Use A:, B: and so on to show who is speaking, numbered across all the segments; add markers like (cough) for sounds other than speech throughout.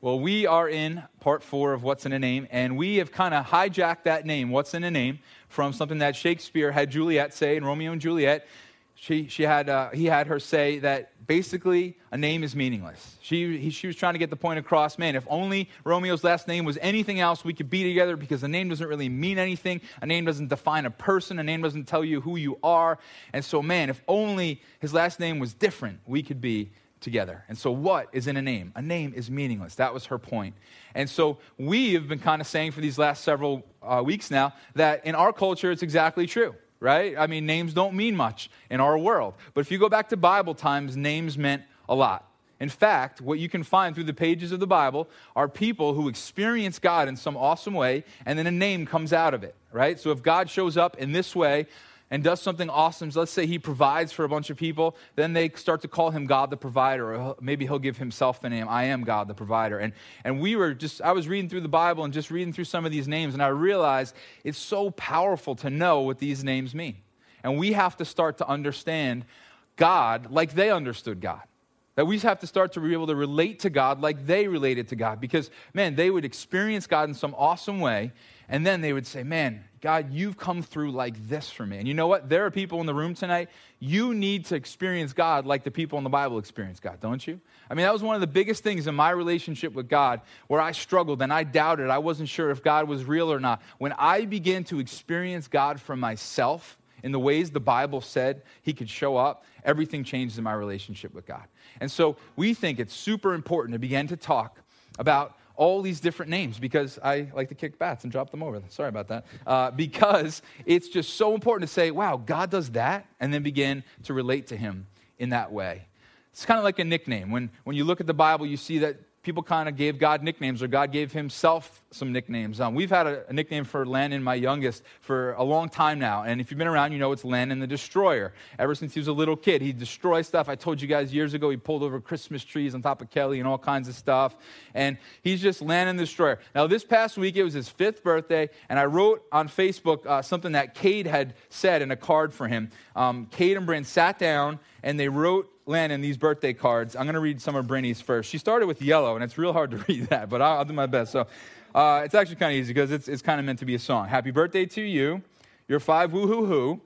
A: Well, we are in part four of What's in a Name, and we have kind of hijacked that name, What's in a Name, from something that Shakespeare had Juliet say in Romeo and Juliet. She, she had, uh, he had her say that basically a name is meaningless. She, he, she was trying to get the point across man, if only Romeo's last name was anything else, we could be together because the name doesn't really mean anything. A name doesn't define a person, a name doesn't tell you who you are. And so, man, if only his last name was different, we could be together. And so, what is in a name? A name is meaningless. That was her point. And so, we have been kind of saying for these last several uh, weeks now that in our culture, it's exactly true, right? I mean, names don't mean much in our world. But if you go back to Bible times, names meant a lot. In fact, what you can find through the pages of the Bible are people who experience God in some awesome way, and then a name comes out of it, right? So if God shows up in this way, and does something awesome, so let's say he provides for a bunch of people, then they start to call him God the provider, or maybe he'll give himself the name, I am God the provider. And, and we were just, I was reading through the Bible and just reading through some of these names, and I realized it's so powerful to know what these names mean. And we have to start to understand God like they understood God. That we have to start to be able to relate to God like they related to God. Because, man, they would experience God in some awesome way, and then they would say, Man, God, you've come through like this for me. And you know what? There are people in the room tonight, you need to experience God like the people in the Bible experience God, don't you? I mean, that was one of the biggest things in my relationship with God where I struggled and I doubted. I wasn't sure if God was real or not. When I began to experience God for myself in the ways the Bible said He could show up, everything changed in my relationship with God. And so we think it's super important to begin to talk about all these different names because I like to kick bats and drop them over. Sorry about that. Uh, because it's just so important to say, wow, God does that, and then begin to relate to Him in that way. It's kind of like a nickname. When, when you look at the Bible, you see that people kind of gave God nicknames, or God gave himself some nicknames. Um, we've had a, a, nickname for Landon, my youngest, for a long time now. And if you've been around, you know it's Landon the Destroyer. Ever since he was a little kid, he destroys stuff. I told you guys years ago, he pulled over Christmas trees on top of Kelly and all kinds of stuff. And he's just Landon the Destroyer. Now, this past week, it was his fifth birthday, and I wrote on Facebook uh, something that Cade had said in a card for him. Um, Cade and Bryn sat down and they wrote Landon these birthday cards. I'm going to read some of Brinny's first. She started with yellow, and it's real hard to (laughs) read that, but I'll, I'll do my best. So uh, it's actually kind of easy because it's, it's kind of meant to be a song. Happy birthday to you. You're five woo hoo hoo.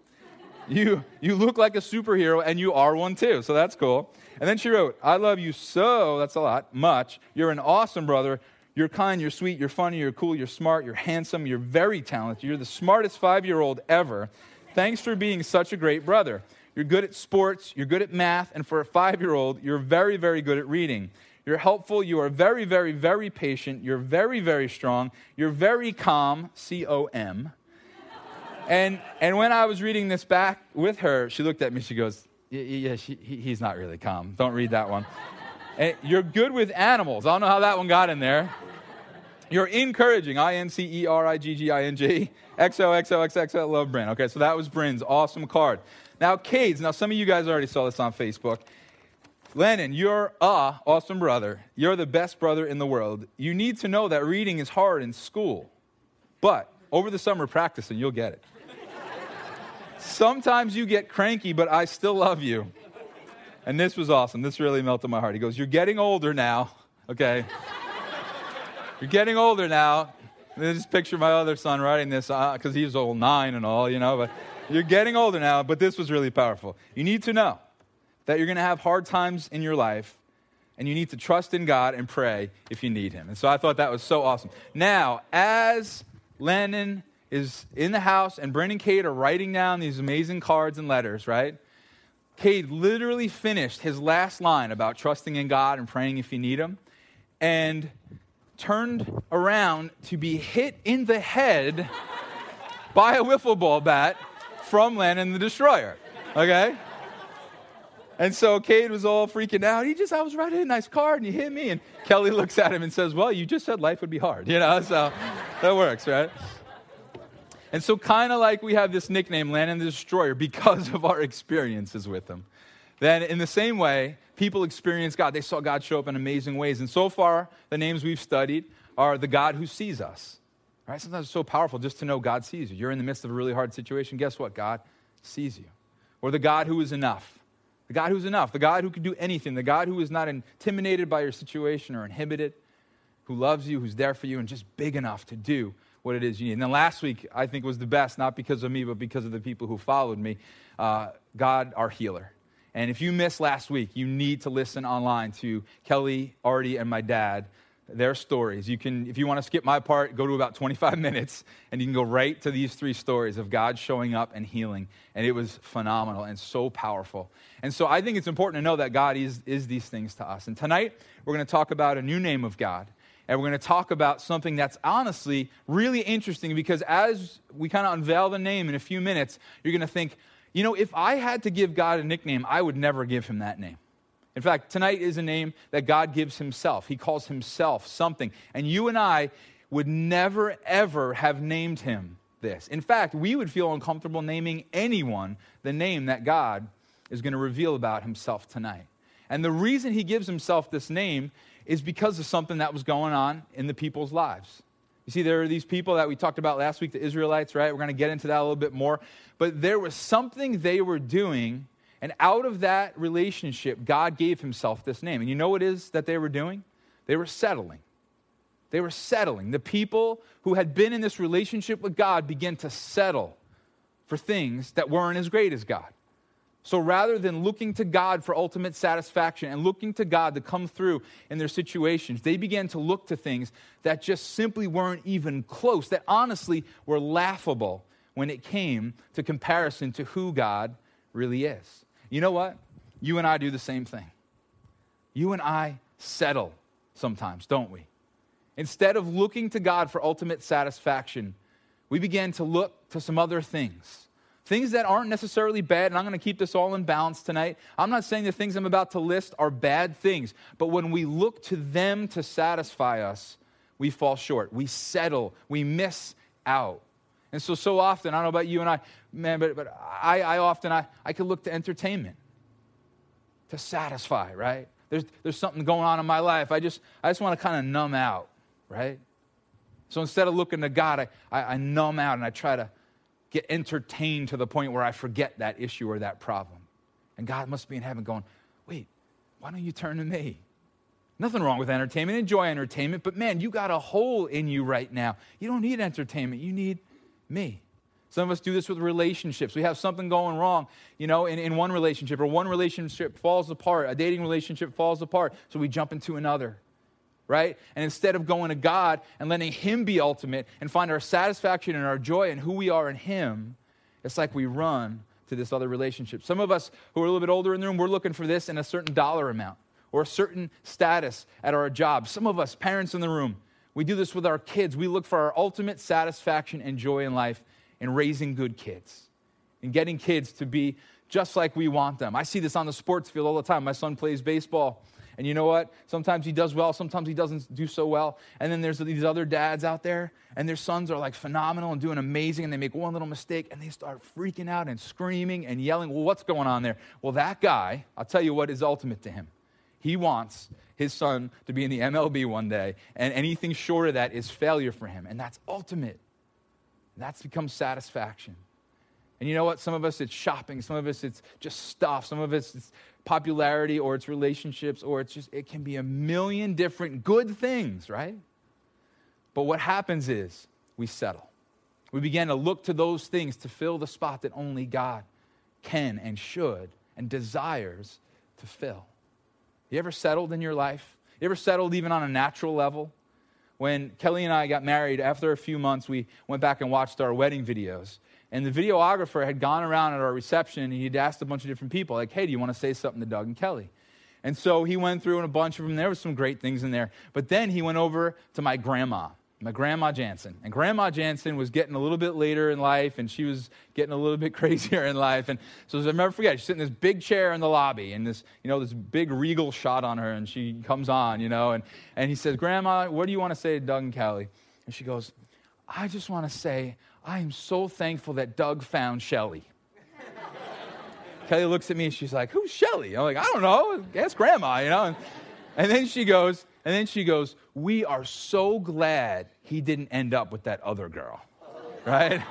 A: You, you look like a superhero, and you are one too, so that's cool. And then she wrote, I love you so, that's a lot, much. You're an awesome brother. You're kind, you're sweet, you're funny, you're cool, you're smart, you're handsome, you're very talented. You're the smartest five year old ever. Thanks for being such a great brother. You're good at sports, you're good at math, and for a five year old, you're very, very good at reading. You're helpful, you are very, very, very patient, you're very, very strong, you're very calm, C O M. And, and when I was reading this back with her, she looked at me, she goes, Yeah, she, he, he's not really calm. Don't read that one. And you're good with animals. I don't know how that one got in there. You're encouraging. I N C E R I G G I N G. X O X O X X O. Love Bryn. Okay, so that was Bryn's awesome card. Now, Cades, now some of you guys already saw this on Facebook. Landon, you're a awesome brother. You're the best brother in the world. You need to know that reading is hard in school, but over the summer practicing, you'll get it. Sometimes you get cranky, but I still love you. And this was awesome. This really melted my heart. He goes, You're getting older now, okay? You're getting older now. And just picture my other son writing this because uh, he's old nine and all, you know. But you're getting older now, but this was really powerful. You need to know that you're going to have hard times in your life, and you need to trust in God and pray if you need Him. And so I thought that was so awesome. Now, as Landon is in the house and Bryn and Cade are writing down these amazing cards and letters, right? Cade literally finished his last line about trusting in God and praying if you need Him, and turned around to be hit in the head (laughs) by a wiffle ball bat from Landon the Destroyer. Okay? And so Cade was all freaking out. He just, I was writing a nice card and he hit me. And Kelly looks at him and says, Well, you just said life would be hard, you know? So that works, right? And so, kind of like we have this nickname, Landon the Destroyer, because of our experiences with him. Then, in the same way, people experience God. They saw God show up in amazing ways. And so far, the names we've studied are the God who sees us, Right? Sometimes it's so powerful just to know God sees you. You're in the midst of a really hard situation. Guess what? God sees you. Or the God who is enough. The God who's enough. The God who can do anything. The God who is not intimidated by your situation or inhibited. who loves you, who's there for you, and just big enough to do what it is you need. And then last week, I think was the best, not because of me, but because of the people who followed me. Uh, God, our healer. And if you missed last week, you need to listen online to Kelly, Artie, and my dad their stories. You can, if you want to skip my part, go to about 25 (laughs) minutes and you can go right to these three stories of God showing up and healing. And it was phenomenal and so powerful. And so I think it's important to know that God is, is these things to us. And tonight, we're going to talk about a new name of God. And we're going to talk about something that's honestly really interesting because as we kind of unveil the name in a few minutes, you're going to think, you know, if I had to give God a nickname, I would never give him that name. In fact, tonight is a name that God gives himself. He calls himself something. And you and I would never, ever have named him this. In fact, we would feel uncomfortable naming anyone the name that God is going to reveal about himself tonight. And the reason he gives himself this name is because of something that was going on in the people's lives. You see, there are these people that we talked about last week, the Israelites, right? We're going to get into that a little bit more. But there was something they were doing and out of that relationship, God gave himself this name. And you know what it is that they were doing? They were settling. They were settling. The people who had been in this relationship with God began to settle for things that weren't as great as God. So rather than looking to God for ultimate satisfaction and looking to God to come through in their situations, they began to look to things that just simply weren't even close, that honestly were laughable when it came to comparison to who God really is. You know what? You and I do the same thing. You and I settle sometimes, don't we? Instead of looking to God for ultimate satisfaction, we begin to look to some other things. Things that aren't necessarily bad, and I'm going to keep this all in balance tonight. I'm not saying the things I'm about to list are bad things, but when we look to them to satisfy us, we fall short. We settle. We miss out. And so, so often, I don't know about you and I, man, but, but I, I often, I, I could look to entertainment to satisfy, right? There's, there's something going on in my life. I just, I just want to kind of numb out, right? So instead of looking to God, I, I, I numb out and I try to get entertained to the point where I forget that issue or that problem. And God must be in heaven going, wait, why don't you turn to me? Nothing wrong with entertainment. Enjoy entertainment, but man, you got a hole in you right now. You don't need entertainment. You need me. Some of us do this with relationships. We have something going wrong, you know, in, in one relationship, or one relationship falls apart, a dating relationship falls apart, so we jump into another, right? And instead of going to God and letting Him be ultimate and find our satisfaction and our joy in who we are in Him, it's like we run to this other relationship. Some of us who are a little bit older in the room, we're looking for this in a certain dollar amount or a certain status at our job. Some of us, parents in the room, we do this with our kids. We look for our ultimate satisfaction and joy in life in raising good kids and getting kids to be just like we want them. I see this on the sports field all the time. My son plays baseball. And you know what? Sometimes he does well, sometimes he doesn't do so well. And then there's these other dads out there, and their sons are like phenomenal and doing amazing, and they make one little mistake, and they start freaking out and screaming and yelling. Well, what's going on there? Well, that guy, I'll tell you what is ultimate to him. He wants his son to be in the MLB one day, and anything short of that is failure for him. And that's ultimate. That's become satisfaction. And you know what? Some of us it's shopping, some of us it's just stuff, some of us it's popularity or it's relationships or it's just, it can be a million different good things, right? But what happens is we settle. We begin to look to those things to fill the spot that only God can and should and desires to fill. You ever settled in your life? You ever settled even on a natural level? When Kelly and I got married, after a few months, we went back and watched our wedding videos. And the videographer had gone around at our reception and he'd asked a bunch of different people, like, hey, do you want to say something to Doug and Kelly? And so he went through and a bunch of them. There was some great things in there. But then he went over to my grandma my grandma Jansen. And Grandma Jansen was getting a little bit later in life, and she was getting a little bit (laughs) crazier in life. And so I'll never forget, she's sitting in this big chair in the lobby, and this, you know, this big regal shot on her, and she comes on, you know, and, and he says, Grandma, what do you want to say to Doug and Kelly? And she goes, I just want to say, I am so thankful that Doug found Shelly. (laughs) Kelly looks at me and she's like, Who's Shelly? I'm like, I don't know. Ask grandma, you know. And, and then she goes, and then she goes, We are so glad he didn't end up with that other girl. (laughs) Right?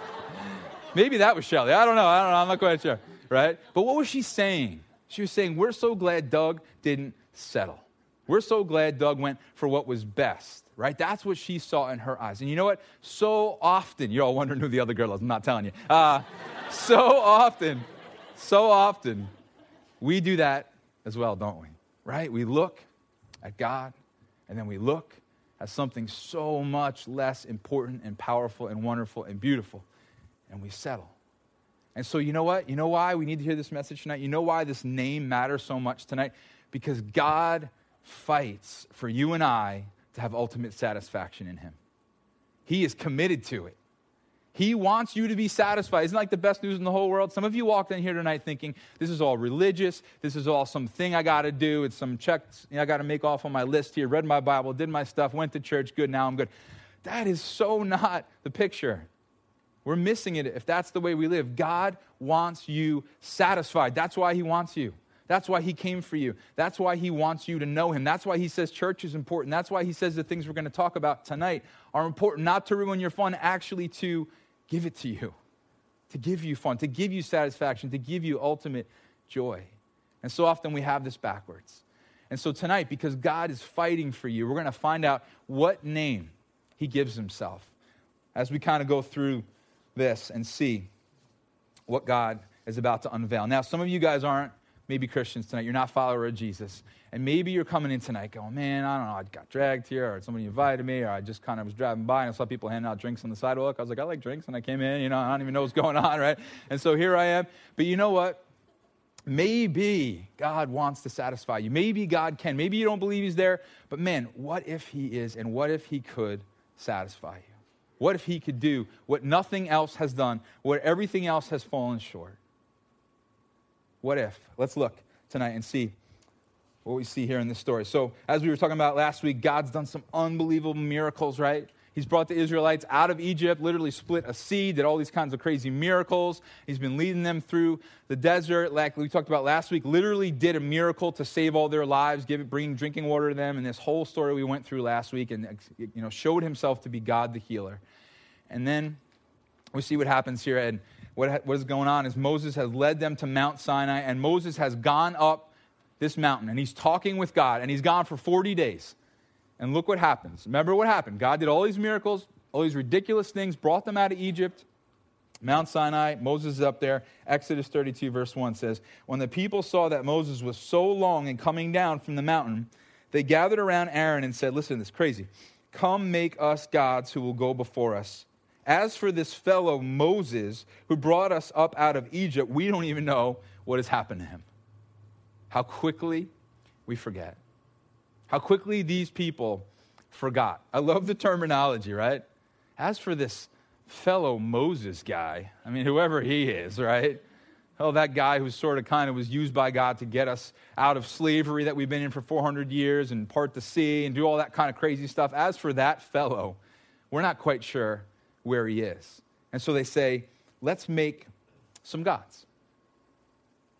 A: Maybe that was Shelly. I don't know. I don't know. I'm not quite sure. Right? But what was she saying? She was saying, We're so glad Doug didn't settle. We're so glad Doug went for what was best, right? That's what she saw in her eyes. And you know what? So often, you're all wondering who the other girl is. I'm not telling you. Uh, so often, so often, we do that as well, don't we? Right? We look at God and then we look at something so much less important and powerful and wonderful and beautiful and we settle. And so, you know what? You know why we need to hear this message tonight? You know why this name matters so much tonight? Because God fights for you and I to have ultimate satisfaction in Him. He is committed to it. He wants you to be satisfied. Isn't like the best news in the whole world? Some of you walked in here tonight thinking, this is all religious. This is all some thing I got to do. It's some checks I got to make off on my list here. Read my Bible, did my stuff, went to church. Good, now I'm good. That is so not the picture. We're missing it if that's the way we live. God wants you satisfied. That's why He wants you. That's why He came for you. That's why He wants you to know Him. That's why He says church is important. That's why He says the things we're going to talk about tonight are important, not to ruin your fun, actually to give it to you, to give you fun, to give you satisfaction, to give you ultimate joy. And so often we have this backwards. And so tonight, because God is fighting for you, we're going to find out what name He gives Himself as we kind of go through this and see what God is about to unveil. Now, some of you guys aren't maybe Christians tonight. You're not a follower of Jesus. And maybe you're coming in tonight going, man, I don't know, I got dragged here, or somebody invited me, or I just kind of was driving by and I saw people handing out drinks on the sidewalk. I was like, I like drinks. And I came in, you know, I don't even know what's (laughs) going on, right? And so here I am. But you know what? Maybe God wants to satisfy you. Maybe God can. Maybe you don't believe He's there. But man, what if He is, and what if He could satisfy you? What if he could do what nothing else has done, what everything else has fallen short? What if? Let's look tonight and see what we see here in this story. So, as we were talking about last week, God's done some unbelievable miracles, right? He's brought the Israelites out of Egypt, literally split a sea, did all these kinds of crazy miracles. He's been leading them through the desert, like we talked about last week, literally did a miracle to save all their lives, give, bring drinking water to them, and this whole story we went through last week, and you know, showed himself to be God the healer. And then we see what happens here. What, what is going on is Moses has led them to Mount Sinai, and Moses has gone up this mountain, and he's talking with God, and he's gone for 40 days. And look what happens. Remember what happened. God did all these miracles, all these ridiculous things, brought them out of Egypt. Mount Sinai, Moses is up there. Exodus 32, verse 1 says, When the people saw that Moses was so long in coming down from the mountain, they gathered around Aaron and said, Listen, this is crazy. Come make us gods who will go before us. As for this fellow Moses who brought us up out of Egypt, we don't even know what has happened to him. How quickly we forget. How quickly these people forgot. I love the terminology, right? As for this fellow Moses guy, I mean, whoever he is, right? Oh, that guy who sort of kind of was used by God to get us out of slavery that we've been in for 400 years and part the sea and do all that kind of crazy stuff. As for that fellow, we're not quite sure where he is. And so they say, let's make some gods.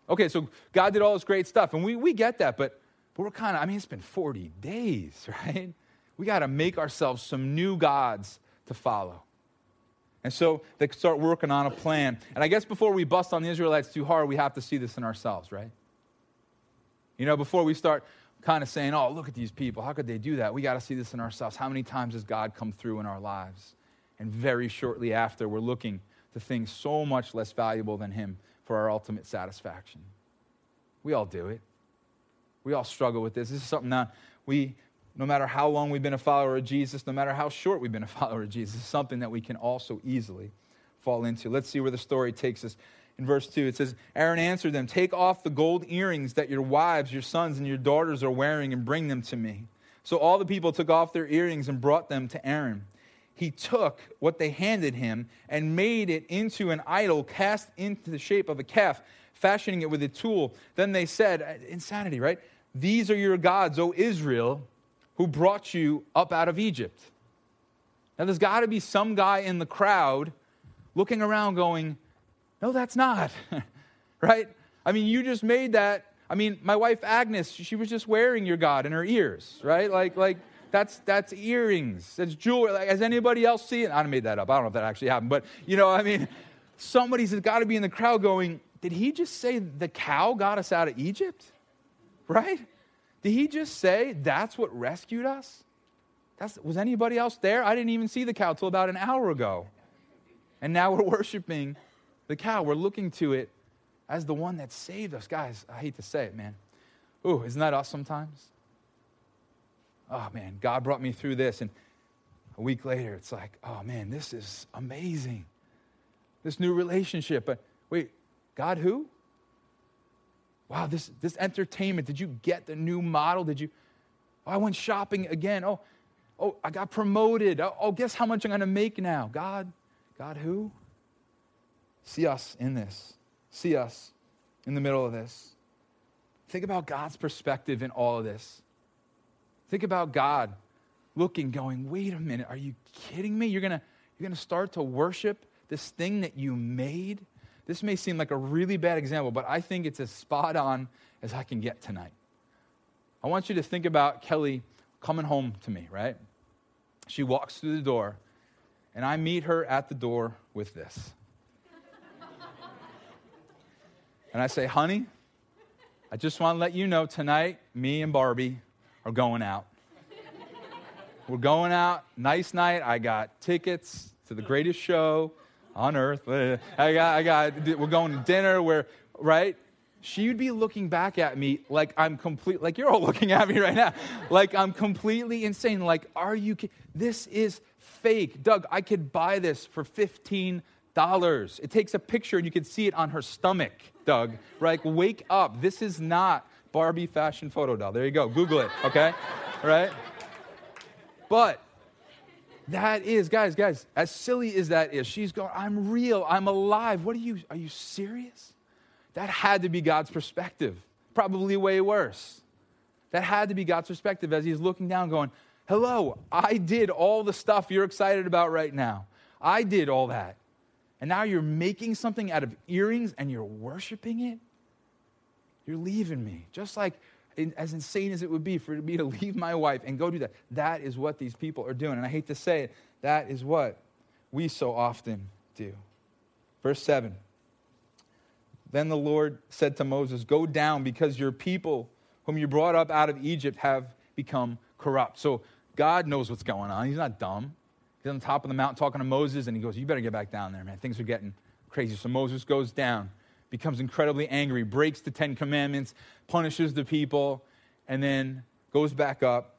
A: Okay, so God did all this great stuff, and we, we get that, but, but we're kind of, I mean, it's been 40 days, (laughs) right? We got to make ourselves some new gods to follow. And so they start working on a plan. And I guess before we bust on the Israelites too hard, we have to see this in ourselves, right? You know, before we start kind of saying, oh, look at these people, how could they do that? We got to see this in ourselves. How many times has God come through in our lives? And very shortly after, we're looking to things so much less valuable than Him for our ultimate satisfaction. We all do it. We all struggle with this. This is something that we, no matter how long we've been a follower of Jesus, no matter how short we've been a (laughs) follower of Jesus, is something that we can also easily fall into. Let's see where the story takes us. In verse 2, it says, Aaron answered them, Take off the gold earrings that your wives, your sons, and your daughters are wearing and bring them to me. So all the people took off their earrings and brought them to Aaron he took what they handed him and made it into an idol cast into the shape of a calf, fashioning it with a tool. Then they said, uh, Insanity, right? These are your gods, O Israel, who brought you up out of Egypt. Now, there's got to be some guy in the crowd looking around going, No, that's not, (laughs) right? I mean, you just made that. I mean, my wife Agnes, she was just wearing your God in her ears, right? Like, like, that's, that's earrings. That's jewelry. Like, has anybody else seen? I made that up. I don't know if that actually happened. But, you know, I mean, somebody's got to be in the crowd going, did he just say the cow got us out of Egypt? Right? Did he just say that's what rescued us? That's, was anybody else there? I didn't even see the cow till about an hour ago. And now we're worshiping the cow. We're looking to it as the one that saved us. Guys, I hate to say it, man. Ooh, isn't that us sometimes? Oh, man, God brought me through this. And a week later, it's like, oh, man, this is amazing. This new relationship. But wait, God who? Wow, this, this entertainment. Did you get the new model? Did you? Oh, I went shopping again. Oh, oh, I got promoted. Oh, oh guess how much I'm going to make now? God, God who? See us in this. See us in the middle of this. Think about God's perspective in all of this. Think about God looking, going, wait a minute, are you kidding me? You're going to you're going to start to worship this thing that you made? This may seem like a really bad example, but I think it's as spot on as I can get tonight. I want you to think about Kelly coming home to me, right? She walks through the door, and I meet her at the door with this. and I say, honey, I just want to let you know tonight, me and Barbie are going out. We're going out, nice night. I got tickets to the greatest show on earth. I got, I got, we're going to dinner where, right? She would be looking back at me like I'm complete, like you're all (laughs) looking at me right now, like I'm completely insane. Like, are you, this is fake. Doug, I could buy this for $15. It takes a picture and you can see it on her stomach, Doug. Right? Wake up. This is not Barbie fashion photo doll. There you go. Google it, okay? right? But that is, guys, guys, as silly as that is, she's going, I'm real, I'm alive. What are you, are you serious? That had to be God's perspective. Probably way worse. That had to be God's perspective as he's looking down, going, Hello, I did all the stuff you're excited about right now. I did all that. And now you're making something out of earrings and you're worshiping it? You're leaving me. Just like as insane as it would be for me to (laughs) leave my wife and go do that. That is what these people are doing. And I hate to say it, that is what we so often do. Verse 7 Then the Lord said to Moses, Go down because your people, whom you brought up out of Egypt, have become corrupt. So God knows what's going on. He's not dumb. He's on the top of the mountain talking to Moses, and he goes, You better get back down there, man. Things are getting crazy. So Moses goes down becomes incredibly angry, breaks the Ten Commandments, punishes the people, and then goes back up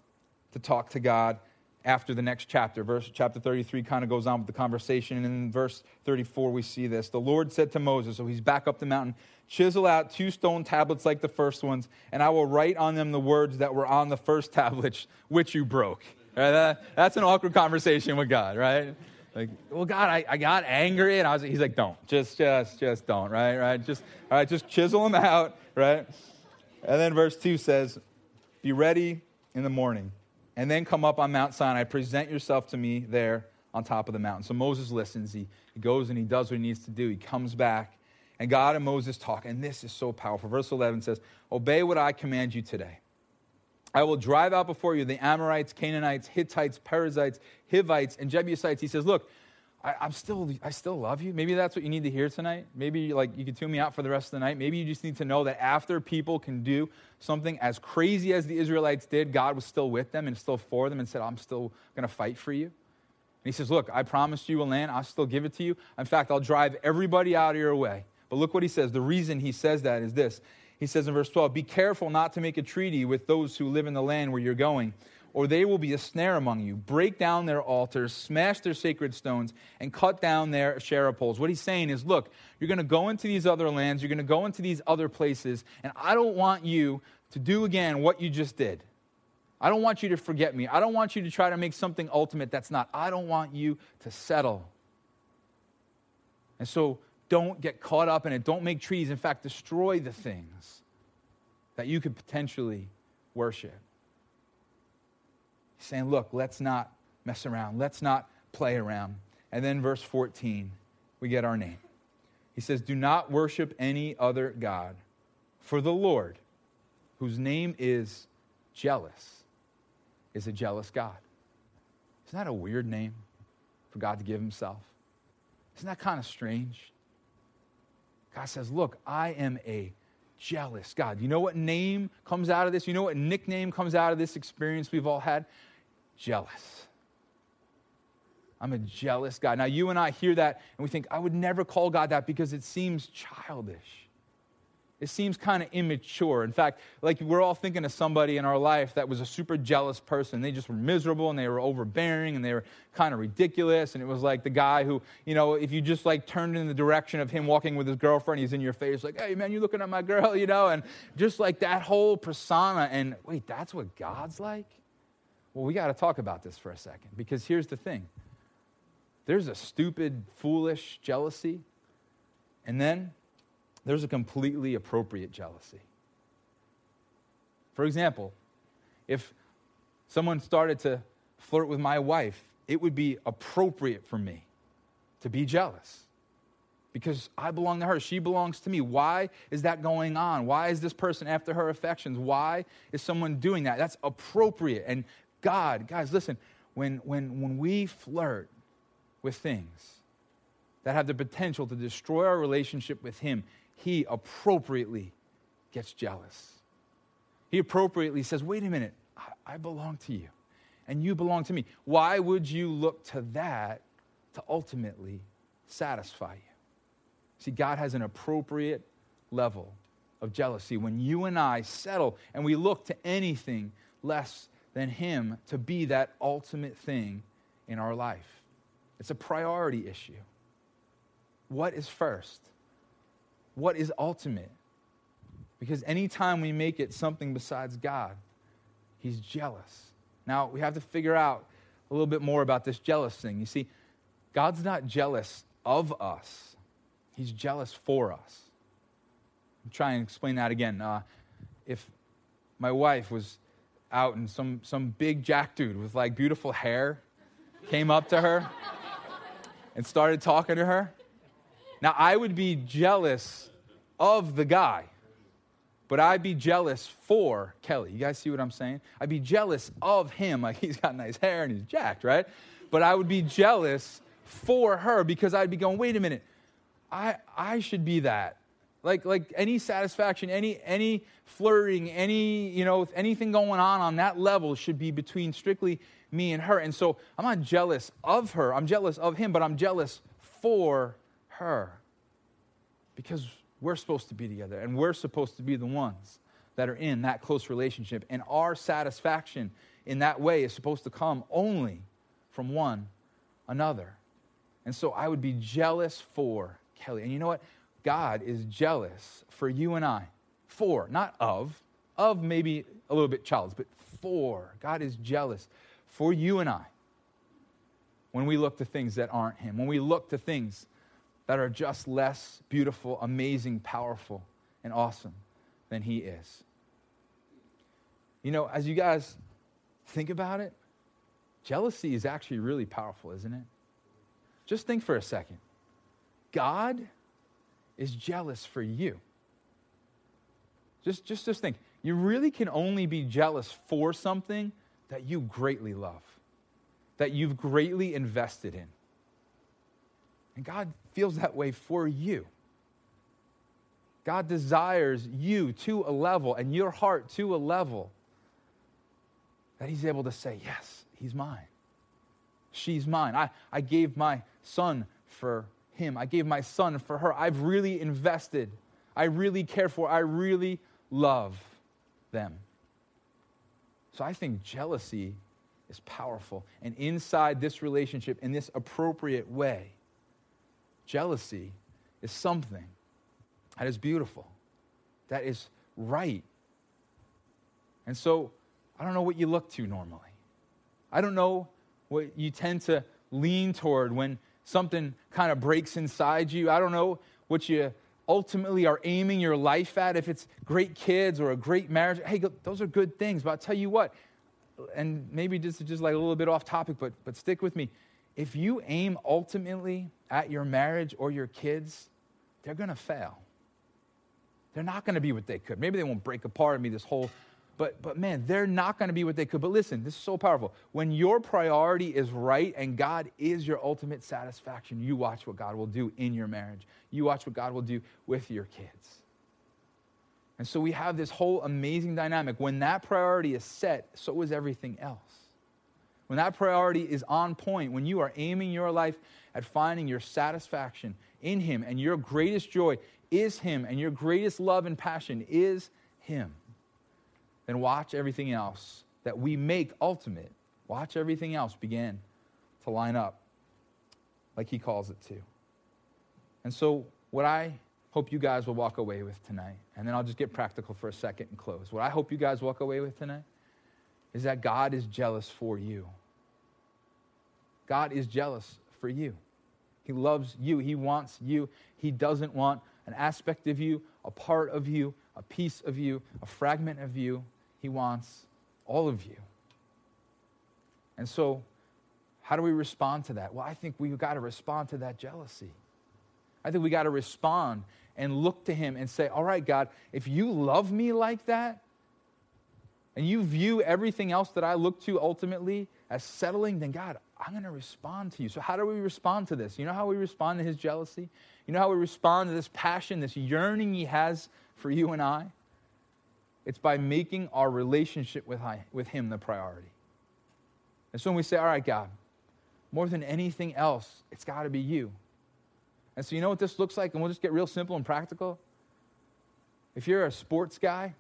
A: to talk to God after the next chapter. Verse chapter 33 kind of goes on with the conversation. And in verse 34, we see this. The Lord said to Moses, so he's back up the mountain, chisel out two stone tablets like the first ones, and I will write on them the words that were on the first (laughs) tablets, which you broke. Right? That, that's an awkward conversation with God, right? Like, well, God, I, I got angry, and I was. He's like, don't, just, just, just don't, right, right, just, all right, just chisel them (laughs) out, right. And then verse two says, "Be ready in the morning, and then come up on Mount Sinai. Present yourself to me there on top of the mountain." So Moses listens. He, he goes and he does what he needs to do. He comes back, and God and Moses talk, and this is so powerful. Verse eleven says, "Obey what I command you today." I will drive out before you the Amorites, Canaanites, Hittites, Perizzites, Hivites, and Jebusites. He says, Look, I, am still, I still love you. Maybe that's what you need to hear tonight. Maybe like you could tune me out for the rest of the night. Maybe you just need to know that after people can do something as crazy as the Israelites did, God was still with them and still for them and said, I'm still going to fight for you. And he says, Look, I promised you a land. I'll still give it to you. In fact, I'll drive everybody out of your way. But look what he says. The reason he says that is this he says in verse 12, Be careful not to make a treaty with those who live in the land where you're going, or they will be a snare among you. Break down their altars, smash their sacred stones, and cut down their Asherah poles. What he's saying is, Look, you're going to go into these other lands, you're going to go into these other places, and I don't want you to do again what you just did. I don't want you to forget me. I don't want you to try to make something ultimate that's not. I don't want you to settle. And so don't get caught up in it. Don't make trees. In fact, destroy the things that you could potentially worship. He's saying, look, let's not mess around. Let's not play around. And then verse 14, we get our name. He says, Do not worship any other God, for the Lord, whose name is jealous, is a jealous God. Isn't that a weird name for God to give himself? Isn't that kind of strange? God says, Look, I am a jealous. God, you know what name comes out of this? You know what nickname comes out of this experience we've all had? Jealous. I'm a jealous God. Now, you and I hear that and we think, I would never call God that because it seems childish it seems kind of immature. In fact, like we're all thinking of somebody in our life that was a super jealous person. They just were miserable and they were overbearing and they were kind of ridiculous. And it was like the guy who, you know, if you just like turned in the direction of him walking with his girlfriend, he's in your face like, hey man, you're looking at my girl, (laughs) you know, and just like that whole persona. And wait, that's what God's like? Well, we got to talk about this for a second because here's the thing there's a stupid, foolish jealousy. And then there's a completely appropriate jealousy. For example, if someone started to flirt with my wife, it would be appropriate for me to be jealous because I belong to her. She belongs to me. Why is that going on? Why is this person after her affections? Why is someone doing that? That's appropriate. And God, guys, listen, when, when, when we flirt with things that have the potential to destroy our relationship with Him, he appropriately gets jealous. He appropriately says, Wait a minute, I, belong to you, and you belong to me. Why would you look to that to ultimately satisfy you? See, God has an appropriate level of jealousy. When you and I settle and we look to anything less than Him to be that ultimate thing in our life, it's a priority issue. What is first? What is ultimate. Because anytime we make it something besides God, He's jealous. Now, we have to figure out a little bit more about this jealous thing. You see, God's not jealous of us, He's jealous for us. I'm explain that again. Uh, if my wife was out and some, some big jack dude with like beautiful hair came up to her and started talking to her, now, I would be jealous of the guy, but I'd be jealous for Kelly. You guys see what I'm saying? I'd be jealous of him. Like (laughs) he's got nice hair and he's jacked, right? But I would be jealous for her because I'd be going, wait a minute, I, I should be that. Like, like any satisfaction, any, any flirting, any, you know, anything going on on that level should be between strictly me and her. And so I'm not jealous of her. I'm jealous of him, but I'm jealous for her. Because we're supposed to be together and we're supposed to be the ones that are in that close relationship. And our satisfaction in that way is supposed to come only from one another. And so I would be jealous for Kelly. And you know what? God is jealous for you and I. For, not of. Of maybe a little bit childish, but for. God is jealous for you and I when we look to things that aren't Him, when we look to things that are just less beautiful, amazing, powerful, and awesome than He is. You know, as you guys think about it, jealousy is actually really powerful, isn't it? Just think for a second. God is jealous for you. Just, just, just think. You really can only be jealous for something that you greatly love, that you've greatly invested in. And God feels that way for you. God desires you to a level and your heart to a level that He's able to say, Yes, He's mine. She's mine. I, I gave my son for him. I gave my son for her. I've really invested. I really care for. I really love them. So I think jealousy is powerful. And inside this relationship, in this appropriate way, Jealousy is something that is beautiful, that is right. And so, I don't know what you look to normally. I don't know what you tend to lean toward when something kind of breaks inside you. I don't know what you ultimately are aiming your life at, if it's great kids or a great marriage. Hey, those are good things, but I'll tell you what, and maybe this is just like a little bit off topic, but, but stick with me if you aim ultimately at your marriage or your kids, they're going to fail. They're not going to be what they could. Maybe they won't break apart be this whole, but, but man, they're not going to be what they could. But listen, this is so powerful. When your priority is right and God is your ultimate satisfaction, you watch what God will do in your marriage. You watch what God will do with your kids. And so we have this whole amazing dynamic. When that priority is set, so is everything else. When that priority is on point, when you are aiming your life at finding your satisfaction in Him and your greatest joy is Him and your greatest love and passion is Him, then watch everything else that we make ultimate. Watch everything else begin to line up like He calls it to. And so, what I hope you guys will walk away with tonight, and then I'll just get practical for a second and close. What I hope you guys walk away with tonight is that God is jealous for you. God is jealous for you. He loves you. He wants you. He doesn't want an aspect of you, a part of you, a piece of you, a fragment of you. He wants all of you. And so, how do we respond to that? Well, I think we've got to respond to that jealousy. I think we got to respond and look to Him and say, All right, God, if you love me like that, and you view everything else that I look to ultimately as settling, then God, I'm going to respond to you. So, how do we respond to this? You know how we respond to His jealousy? You know how we respond to this passion, this yearning He has for you and I? It's by making our relationship with, with Him the priority. And so when we say, All right, God, more than anything else, it's got to be you. And so, you know what this looks like? And we'll just get real simple and practical. If you're a sports guy,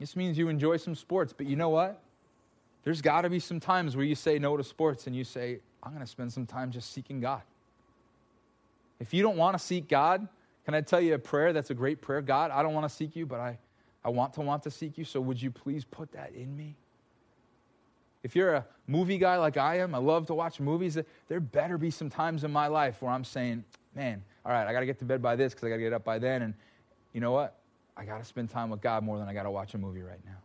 A: this means you enjoy some sports, but you know what? There's got to be some times where you say no to sports and you say, I'm going to spend some time just seeking God. If you don't want to seek God, can I tell you a prayer that's a great prayer? God, I don't want to seek you, but I, I want to want to seek you, so would you please put that in me? If you're a movie guy like I am, I love to watch movies, there better be some times in my life where I'm saying, man, all right, I got to get to bed by this because I got to get up by then. And you know what? I got to spend time with God more than I got to watch a movie right now.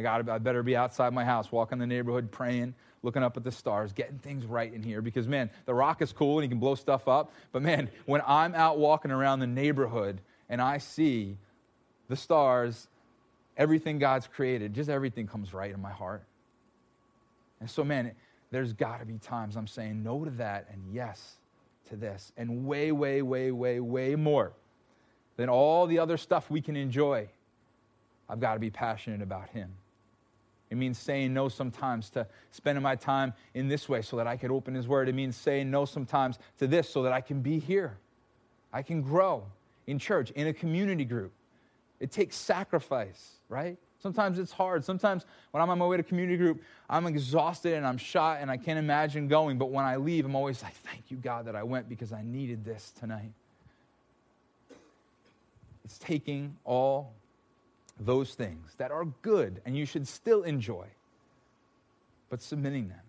A: I got I better be outside my house, walking the neighborhood, praying, looking up at the stars, getting things right in here. Because man, the rock is cool and you can blow stuff up. But man, when I'm out walking around the neighborhood and I see the stars, everything God's created, just everything comes right in my heart. And so, man, there's got to be times I'm saying no to that and yes to this, and way, way, way, way, way more than all the other stuff we can enjoy. I've got to be passionate about Him. It means saying no sometimes to spending my time in this way so that I can open His Word. It means saying no sometimes to this so that I can be here. I can grow in church, in a community group. It takes sacrifice, right? Sometimes it's hard. Sometimes when I'm on my way to community group, I'm exhausted and I'm shot and I can't imagine going. But when I leave, I'm always like, thank you, God, that I went because I needed this tonight. It's taking all those things that are good and you should still enjoy, but submitting them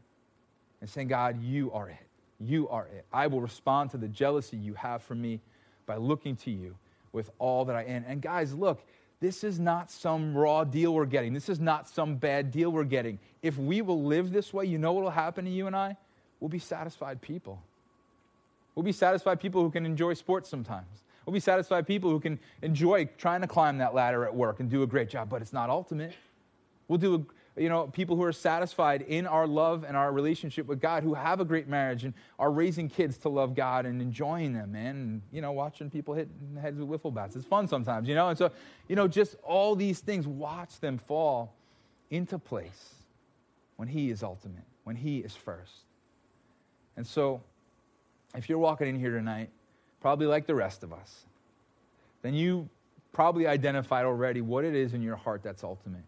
A: and saying, God, you are it. You are it. I will respond to the jealousy you have for me by looking to you with all that I am. And guys, look, this is not some raw deal we're getting. This is not some bad deal we're getting. If we will live this way, you know what will happen to you and I? We'll be satisfied people. We'll be satisfied people who can enjoy sports sometimes. We'll be satisfied people who can enjoy trying to climb that ladder at work and do a great job, but it's not ultimate. We'll do, a, you know, people who are satisfied in our love and our relationship with God, who have a great marriage and are raising kids to love God and enjoying them, man. And, you know, watching people hit heads with wiffle bats. It's fun sometimes, you know? And so, you know, just all these things, watch them fall into place when He is ultimate, when He is first. And so, if you're walking in here tonight probably like the rest of us, then you probably identified already what it is in your heart that's ultimate.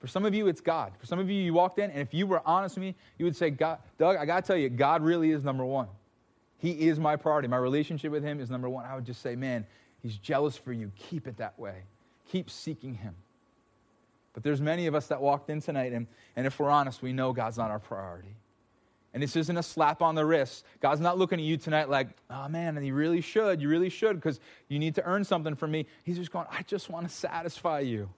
A: For some of you, it's God. For some of you, you walked in, and if you were honest with me, you would say, God, Doug, I got to tell you, God really is number one. He is my priority. My relationship with Him is number one. I would just say, man, He's jealous for you. Keep it that way. Keep seeking Him. But there's many of us that walked in tonight, and, and if we're honest, we know God's not our priority. And this isn't a slap on the wrist. God's not looking at you tonight like, oh man, and you really should. You really should because you need to earn something from me. He's just going, I just want to satisfy you.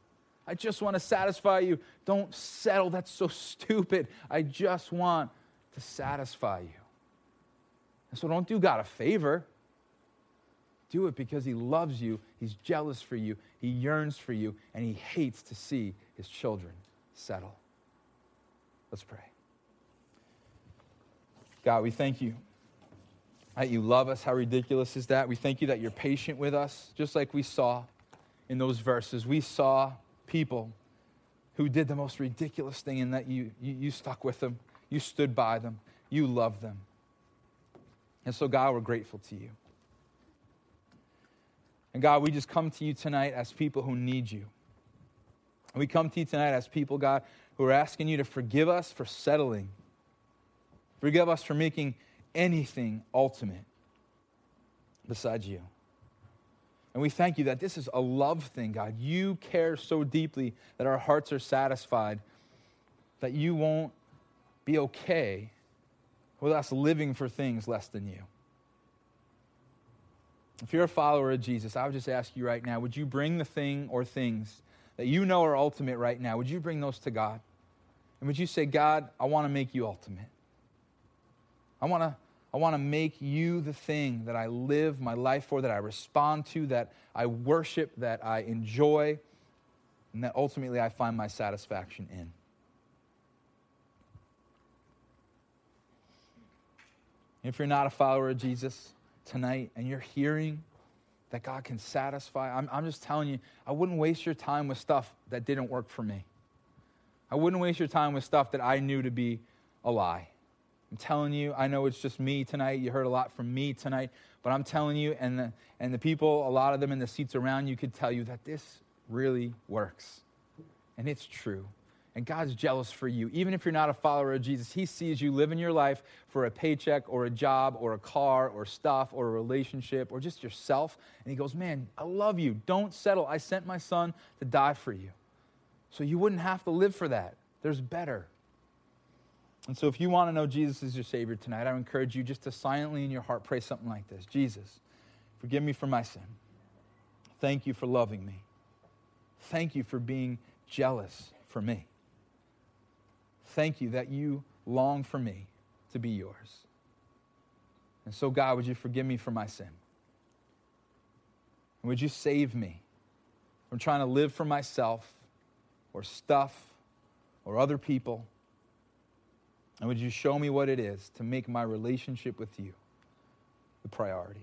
A: I just want to satisfy you. Don't settle. That's so stupid. I just want to satisfy you. And so don't do God a favor. Do it because He loves you, He's jealous for you, He yearns for you, and He hates to see His children settle. Let's pray. God, we thank you that you love us. How ridiculous is that? We thank you that you're patient with us, just like we saw. in those verses, we saw people who did the most ridiculous thing and that you, you, you stuck with them, you stood by them, you loved them. And so, God, we're grateful to you. And God, we just come to you tonight as people who need you. And we come to you tonight as people, God, who are asking you to forgive us for settling. Forgive us for making anything ultimate besides you. And we thank you that this is a love thing, God. You care so deeply that our hearts are satisfied, that you won't be okay with us living for things less than you. If you're a follower of Jesus, I would just ask you right now would you bring the thing or things that you know are ultimate right now? Would you bring those to God? And would you say, God, I want to make you ultimate? I want to I want to make you the thing that I live my life for, that I respond to, that I worship, that I enjoy, and that ultimately I find my satisfaction in. If you're not a follower of Jesus tonight and you're hearing that God can satisfy, I'm, I'm just telling you, I wouldn't waste your time with stuff that didn't work for me. I wouldn't waste your time with stuff that I knew to be a lie. I'm telling you, I know it's just me tonight. You heard a lot from me tonight, but I'm telling you, and the, and the people, a lot of them in the seats around you, could tell you that this really works. And it's true. And God's jealous for you. Even if you're not a follower of Jesus, He sees you living your life for a paycheck or a job or a car or stuff or a relationship or just yourself. And He goes, Man, I love you. Don't settle. I sent my son to die for you. So you wouldn't have to live for that. There's better. And so, if you want to know Jesus is your Savior tonight, I encourage you just to silently in your heart pray something like this Jesus, forgive me for my sin. Thank you for loving me. Thank you for being jealous for me. Thank you that you long for me to be yours. And so, God, would you forgive me for my sin? And would you save me from trying to live for myself or stuff or other people? And would you show me what it is to make my relationship with you the priority?